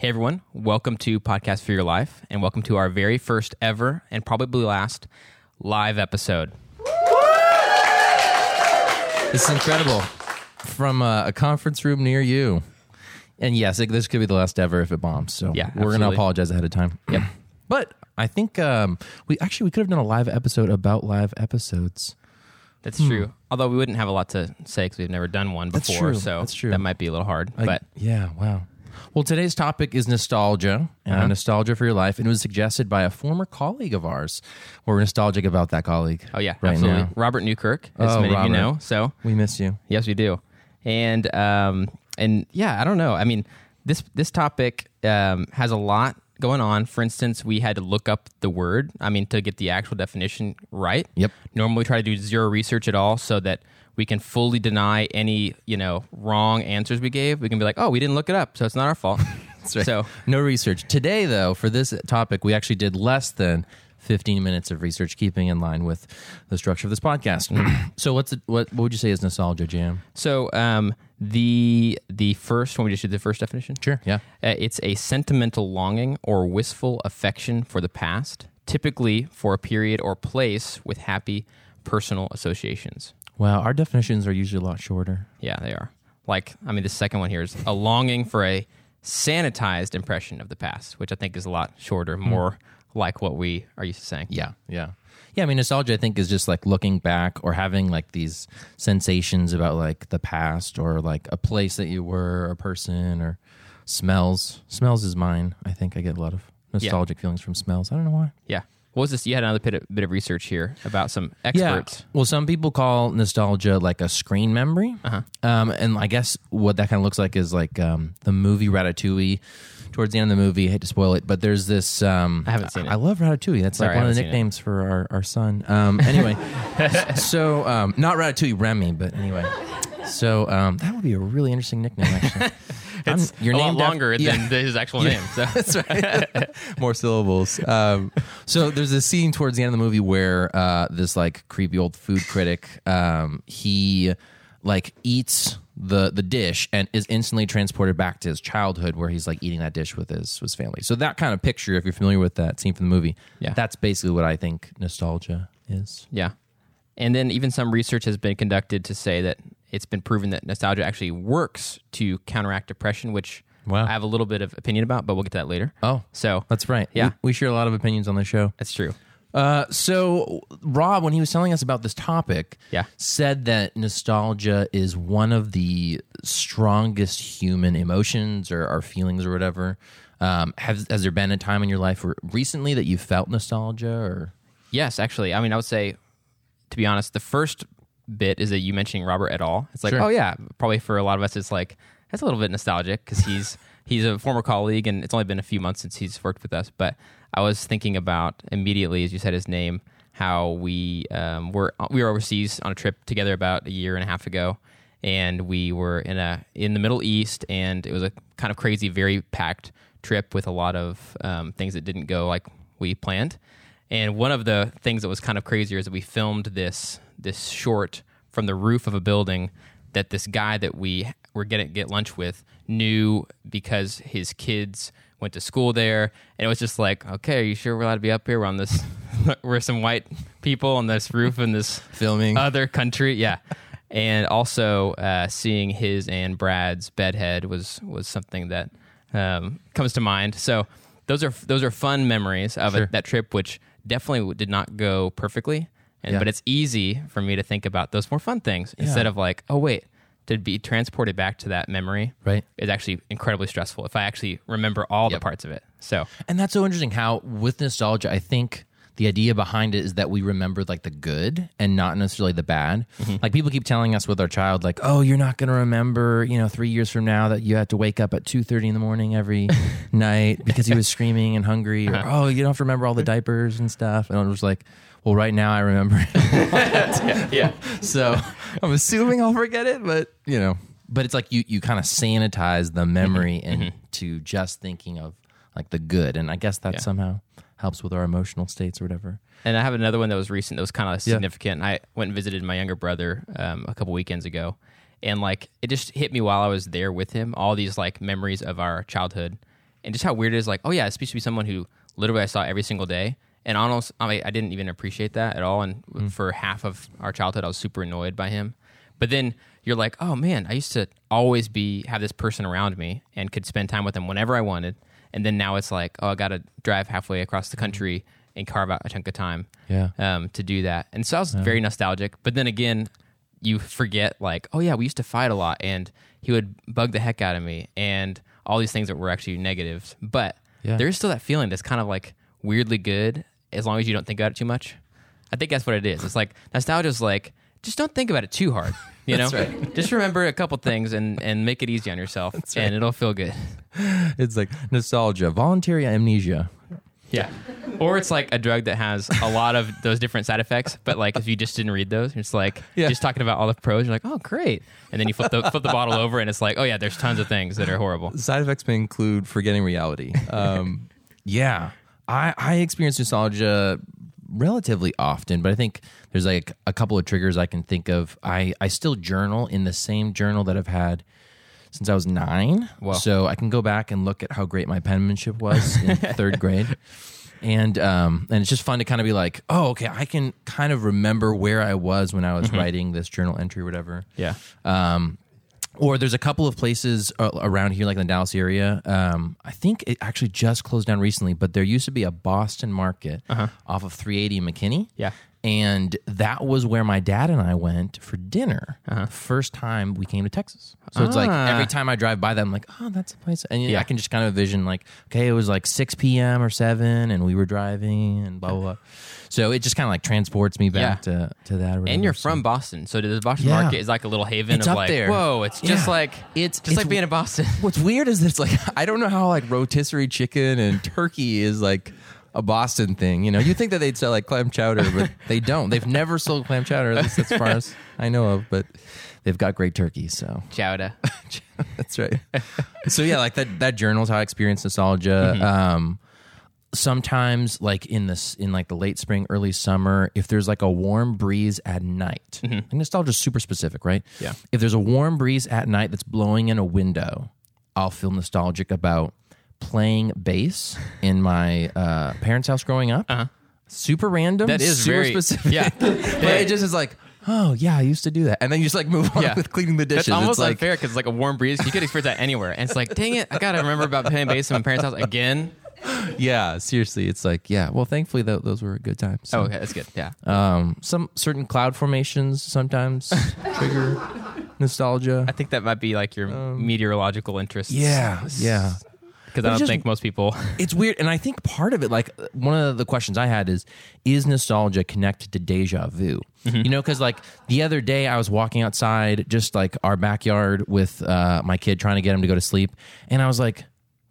Hey everyone, welcome to Podcast for Your Life, and welcome to our very first ever and probably last live episode. This is incredible. From uh, a conference room near you. And yes, it, this could be the last ever if it bombs. So Yeah, we're going to absolutely. apologize ahead of time. Yep. But I think um, we actually we could have done a live episode about live episodes. That's true. Although we wouldn't have a lot to say because we've never done one Hmm. That's before, true. so That's true. that might be a little hard. Like, but yeah, wow. Well, today's topic is nostalgia, uh, Uh-huh. nostalgia for your life, and it was suggested by a former colleague of ours. We're nostalgic about that colleague. oh yeah, right absolutely. now. Robert Newkirk, as Oh, many of you know. So We miss you. Yes, we do. And um, and yeah, I don't know. I mean, this this topic um, has a lot going on. For instance, we had to look up the word. I mean, to get the actual definition right. Yep. Normally, we try to do zero research at all, so that we can fully deny any you know wrong answers we gave. We can be like, oh, we didn't look it up, so it's not our fault. right. So No research. Today, though, for this topic, we actually did less than 15 minutes of research, keeping in line with the structure of this podcast. so, what's it, what, what would you say is nostalgia, Jam? so um, the the first when we just did the first definition. Sure. Yeah. Uh, it's a sentimental longing or wistful affection for the past, typically for a period or place with happy personal associations. Wow. Our definitions are usually a lot shorter. Yeah, they are. Like, I mean, the second one here is a longing for a sanitized impression of the past, which I think is a lot shorter, hmm. more like what we are used to saying. Yeah. Yeah. Yeah. I mean, nostalgia, I think, is just like looking back or having like these sensations about like the past or like a place that you were, a person, or smells. Smells is mine. I think I get a lot of nostalgic feelings from smells. I don't know why. Yeah. What was this? You had another bit of, bit of research here about some experts. Well, some people call nostalgia like a screen memory. Uh-huh. Um, and I guess what that kind of looks like is like um, the movie Ratatouille. Towards the end of the movie, I hate to spoil it, but there's this. Um, I haven't seen it. I love Ratatouille. That's Sorry, like one of the haven't seen it. nicknames for our, our son. Um, anyway, so um, not Ratatouille, Remy, but anyway. So um, that would be a really interesting nickname, actually. I'm- It's you're a lot named af- longer Yeah. than his actual name. So. That's right. More syllables. Um, so there's a scene towards the end of the movie where uh, this like creepy old food critic um, he like eats the the dish and is instantly transported back to his childhood where he's like eating that dish with his his family. So that kind of picture, if you're familiar with that scene from the movie, Yeah. that's basically what I think nostalgia is. Yeah. And then even some research has been conducted to say that it's been proven that nostalgia actually works to counteract depression, which Wow. I have a little bit of opinion about, but we'll get to that later. Oh, So that's right. Yeah. we, we share a lot of opinions on the show. that's true. Uh, so Rob, when he was telling us about this topic, Yeah. said that nostalgia is one of the strongest human emotions or, or feelings or whatever. Um, has, has there been a time in your life where, recently that you felt nostalgia or? Yes, actually. I mean, I would say, to be honest, the first bit is that you mentioning Robert et al. It's like, Sure. oh yeah, probably for a lot of us, it's like that's a little bit nostalgic because he's he's a former colleague, and it's only been a few months since he's worked with us. But I was thinking about immediately as you said his name, how we um, were we were overseas on a trip together about a year and a half ago, and we were in a in the Middle East, and it was a kind of crazy, very packed trip with a lot of um, things that didn't go like we planned. And one of the things that was kind of crazier is that we filmed this this short from the roof of a building that this guy that we were getting get lunch with knew because his kids went to school there, and it was just like, okay, are you sure we're allowed to be up here? We're on this, we're some white people on this roof in this Filming. other country, yeah. And also uh, seeing his and Brad's bedhead was was something that um, comes to mind. So those are those are fun memories of Sure. it, that trip, which definitely did not go perfectly. And Yeah. but it's easy for me to think about those more fun things instead of like, oh wait, to be transported back to that memory Right. is actually incredibly stressful if I actually remember all Yep. the parts of it. So And that's so interesting how with nostalgia, I think the idea behind it is that we remember like the good and not necessarily the bad. Mm-hmm. Like people keep telling us with our child, like, oh, you're not going to remember, you know, three years from now that you had to wake up at 2.30 in the morning every night because he was screaming and hungry. Or, uh-huh. oh, you don't have to remember all the diapers and stuff. And I was like, well, right now I remember it. yeah, so I'm assuming I'll forget it, but you know, but it's like you you kind of sanitize the memory into just thinking of like the good, and I guess that Yeah. somehow helps with our emotional states or whatever. And I have another one that was recent that was kind of Yeah. significant. I went and visited my younger brother um, a couple weekends ago, and like it just hit me while I was there with him. All these like memories of our childhood, and just how weird it is. Like, oh yeah, it's supposed to be someone who literally I saw every single day, and almost I, mean, I didn't even appreciate that at all. And Mm. for half of our childhood, I was super annoyed by him. But then you're like, oh man, I used to always be have this person around me and could spend time with them whenever I wanted. And then now it's like, oh, I got to drive halfway across the country and carve out a chunk of time Yeah. um, to do that. And so I was very nostalgic. But then again, you forget like, oh yeah, we used to fight a lot, and he would bug the heck out of me, and all these things that were actually negatives. But Yeah. there is still that feeling that's kind of like weirdly good as long as you don't think about it too much. I think that's what it is. It's like nostalgia is like just don't think about it too hard. You know, right. just remember a couple things and and make it easy on yourself, and it'll feel good. It's like nostalgia, voluntary amnesia. Yeah. Or it's like a drug that has a lot of those different side effects, but like if you just didn't read those, it's like Yeah. just talking about all the pros, you're like, oh great, and then you flip the flip the bottle over, and it's like, oh yeah, there's tons of things that are horrible. Side effects may include forgetting reality. Um, yeah, I I experience nostalgia relatively often, but I think there's like a couple of triggers I can think of. I I still journal in the same journal that I've had since I was nine, Wow. so I can go back and look at how great my penmanship was in third grade. And um and it's just fun to kind of be like, oh, okay, I can kind of remember where I was when I was writing this journal entry, or whatever. Yeah. Um, or there's a couple of places uh, around here, like in the Dallas area. Um, I think it actually just closed down recently, but there used to be a Boston market off of 380 McKinney. Yeah. And that was where my dad and I went for dinner the first time we came to Texas. So it's like Ah. every time I drive by that, I'm like, oh, that's a place. And Yeah. I can just kind of vision like, okay, it was like 6 p.m. or 7 and we were driving and blah, blah, blah. So it just kind of like transports me back to, to that. And you're from Boston, so the Boston Yeah. market is like a little haven It's of up like, there. whoa, it's just Yeah. like It's- just like being in Boston. What's weird is it's like I don't know how like rotisserie chicken and turkey is like a Boston thing. You know, you think that they'd sell like clam chowder, but they don't. They've never sold clam chowder, at least as far as I know of. But they've got great turkey, so chowder. that's right. so yeah, like that that journals how I experience nostalgia. Um, sometimes like in this in like the late spring, early summer, if there's like a warm breeze at night, like all just super specific, right? Yeah. If there's a warm breeze at night that's blowing in a window, I'll feel nostalgic about playing bass in my uh, parents' house growing up. Super random. That is super very- specific. yeah. but it just is like. Oh yeah, I used to do that, and then you just like move on Yeah. with cleaning the dishes. That's almost it's like unfair because it's like a warm breeze. You could experience that anywhere, and it's like, dang it, I gotta remember about playing bass in my parents' house again. Yeah, seriously, it's like yeah. Well, thankfully th- those were good times. Oh, okay, that's good. Yeah. Um, some certain cloud formations sometimes trigger nostalgia. I think that might be like your meteorological interests. Um, Yeah, yeah. Because I don't just- think most people. It's weird, and I think part of it, like one of the questions I had is, is nostalgia connected to deja vu? You know, because like the other day I was walking outside, just like our backyard with uh, my kid, trying to get him to go to sleep, and I was like,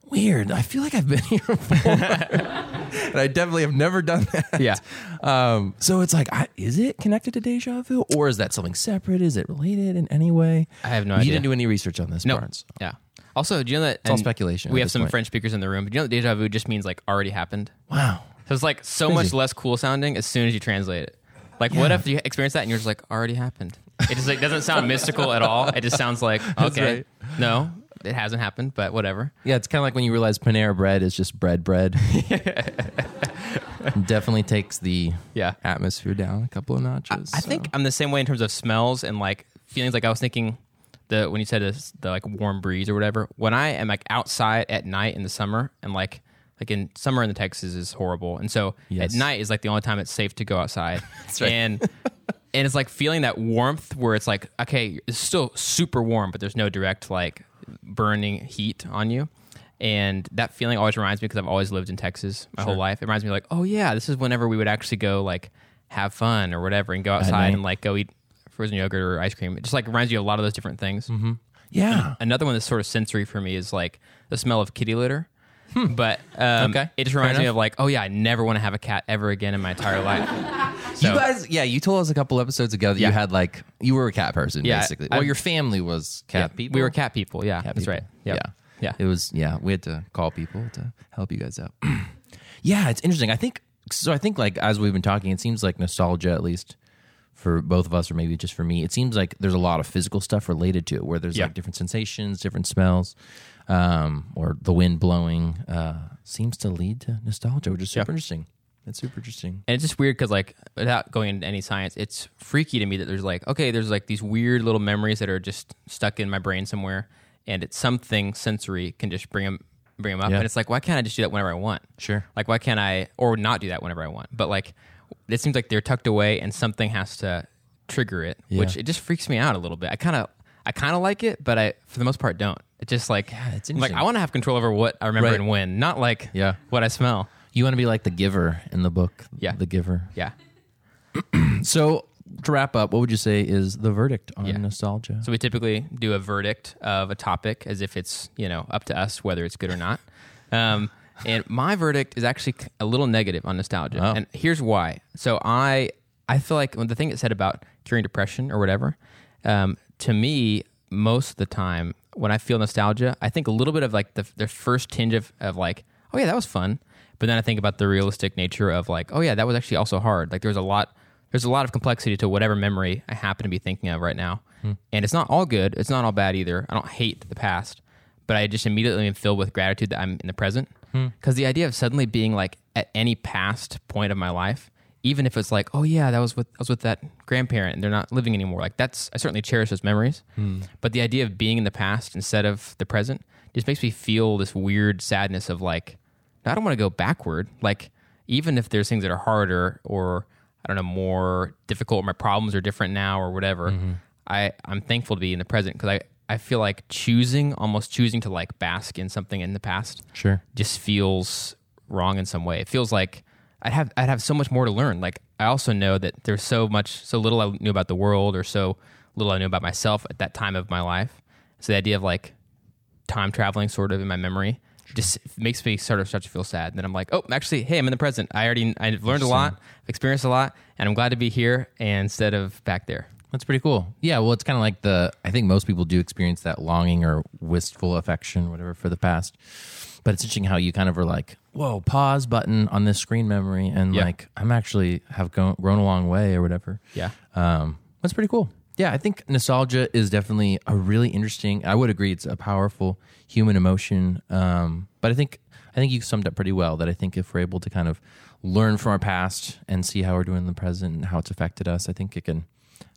weird. I feel like I've been here before, and I definitely have never done that. Yeah. Um, so it's like, I, is it connected to deja vu, or is that something separate? Is it related in any way? I have no you idea. didn't do any research on this, No. Barnes. Yeah. Also, do you know that? It's all speculation We have some point. French speakers in the room. But you know that deja vu just means like already happened. Wow. So it's like so Crazy. much less cool sounding as soon as you translate it. Like, what Yeah. if you experience that and you're just like, already happened? It just like doesn't sound mystical at all. It just sounds like okay, right. no, it hasn't happened, but whatever. Yeah, it's kind of like when you realize Panera bread is just bread bread. Definitely takes the Yeah. atmosphere down a couple of notches. I so. think I'm the same way in terms of smells and like feelings. Like I was thinking the when you said this, the like warm breeze or whatever. When I am like outside at night in the summer and like like in summer in the Texas is horrible, and so Yes. at night is like the only time it's safe to go outside. right. And and it's like feeling that warmth where it's like okay, it's still super warm, but there's no direct like burning heat on you. And that feeling always reminds me because I've always lived in Texas my whole life. It reminds me like, oh yeah, this is whenever we would actually go like have fun or whatever and go outside and like go eat frozen yogurt or ice cream. It just like reminds you of a lot of those different things. Mm-hmm. yeah. Another one that's sort of sensory for me is like the smell of kitty litter. But um, Hmm. Okay. it just reminds me of like, oh yeah, I never want to have a cat ever again in my entire life. You guys, yeah, you told us a couple episodes ago that Yeah. you had like you were a cat person, Yeah, basically. I- well, your family was cat Yeah, people. We were cat people. Yeah, Cat that's people. right. Yep. Yeah, Yeah. It was yeah. We had to call people to help you guys out. yeah, it's interesting. I think so. I think like as we've been talking, it seems like nostalgia, at least for both of us, or maybe just for me, it seems like there's a lot of physical stuff related to it, where there's Yeah. like different sensations, different smells. Um, or the wind blowing uh, seems to lead to nostalgia, which is super Yeah. interesting. That's super interesting. And it's just weird because, like, without going into any science, it's freaky to me that there's like, okay, there's like these weird little memories that are just stuck in my brain somewhere, and it's something sensory can just bring them, bring them up, Yeah. and it's like, why can't I just do that whenever I want? Sure. Like, why can't I, or not do that whenever I want? But like, it seems like they're tucked away, and something has to trigger it, Yeah. which it just freaks me out a little bit. I kind of, I kind of like it, but I, for the most part, don't. It's just like, Yeah, it's like. I want to have control over what I remember Right. and when, not like Yeah. what I smell. You want to be like the giver in the book. Yeah. The giver. Yeah. So to wrap up, what would you say is the verdict on Yeah. nostalgia? So we typically do a verdict of a topic as if it's you know up to us whether it's good or not. Um, and my verdict is actually a little negative on nostalgia, Oh. and here's why. So I I feel like when the thing it said about curing depression or whatever, um, to me most of the time when I feel nostalgia, I think a little bit of like the the first tinge of of like oh yeah that was fun, but then I think about the realistic nature of like oh yeah that was actually also hard. Like there's a lot there's a lot of complexity to whatever memory I happen to be thinking of right now. Hmm. And it's not all good. It's not all bad either. I don't hate the past, but I just immediately am filled with gratitude that I'm in the present. Hmm. Because the idea of suddenly being like at any past point of my life, even if it's like, oh yeah, that was with I was with that grandparent and they're not living anymore. Like that's I certainly cherish those memories. Hmm. But the idea of being in the past instead of the present just makes me feel this weird sadness of like, I don't want to go backward. Like even if there's things that are harder or I don't know more difficult, or my problems are different now or whatever. Mm-hmm. I I'm thankful to be in the present because I I feel like choosing almost choosing to like bask in something in the past Sure. just feels wrong in some way. It feels like I'd have I'd have so much more to learn. Like I also know that there's so much so little I knew about the world or so little I knew about myself at that time of my life. So the idea of like time traveling sort of in my memory just makes me sort of start to feel sad. And then I'm like, oh, actually, hey, I'm in the present. I already I've learned a lot, experienced a lot, and I'm glad to be here instead of back there. That's pretty cool. Yeah, well, it's kind of like the. I think most people do experience that longing or wistful affection, whatever, for the past. But it's interesting how you kind of are like, "Whoa, pause button on this screen memory," and Yeah. like, I'm actually have go- grown a long way or whatever. Yeah. Um, that's pretty cool. Yeah, I think nostalgia is definitely a really interesting. I would agree, it's a powerful human emotion. Um, but I think I think you summed up pretty well. That I think if we're able to kind of learn from our past and see how we're doing in the present and how it's affected us, I think it can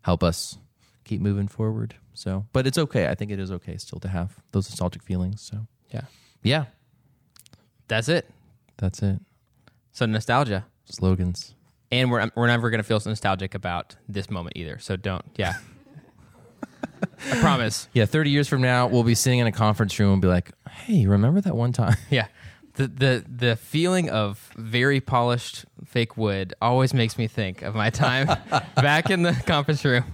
help us keep moving forward. So, but it's okay. I think it is okay still to have those nostalgic feelings. So, Yeah. yeah, That's it. that's it. So nostalgia. Slogans. And we're we're never gonna feel nostalgic about this moment either. So don't yeah. I promise. Yeah, 30 years from now, we'll be sitting in a conference room and be like, hey, remember that one time? Yeah. The, the the feeling of very polished fake wood always makes me think of my time back in the conference room.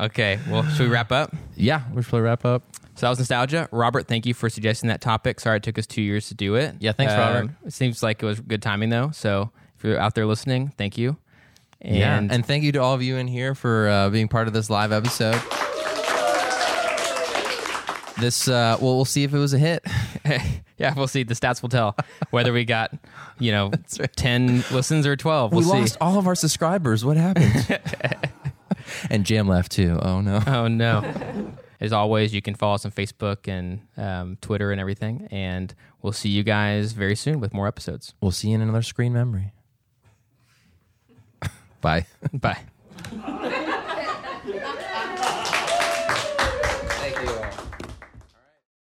okay, well, should we wrap up? yeah, we should wrap up. So that was nostalgia. Robert, thank you for suggesting that topic. Sorry it took us two years to do it. Yeah, thanks, Robert. It seems like it was good timing though. So if you're out there listening, thank you. And, yeah, and thank you to all of you in here for uh, being part of this live episode. This, uh, well, we'll see if it was a hit. yeah, we'll see. The stats will tell whether we got, you know, ten listens or twelve. We'll we see. lost all of our subscribers. What happened? and Jam left too. Oh no. Oh no. As always, you can follow us on Facebook and um, Twitter and everything. And we'll see you guys very soon with more episodes. We'll see you in another screen memory. Bye. Bye.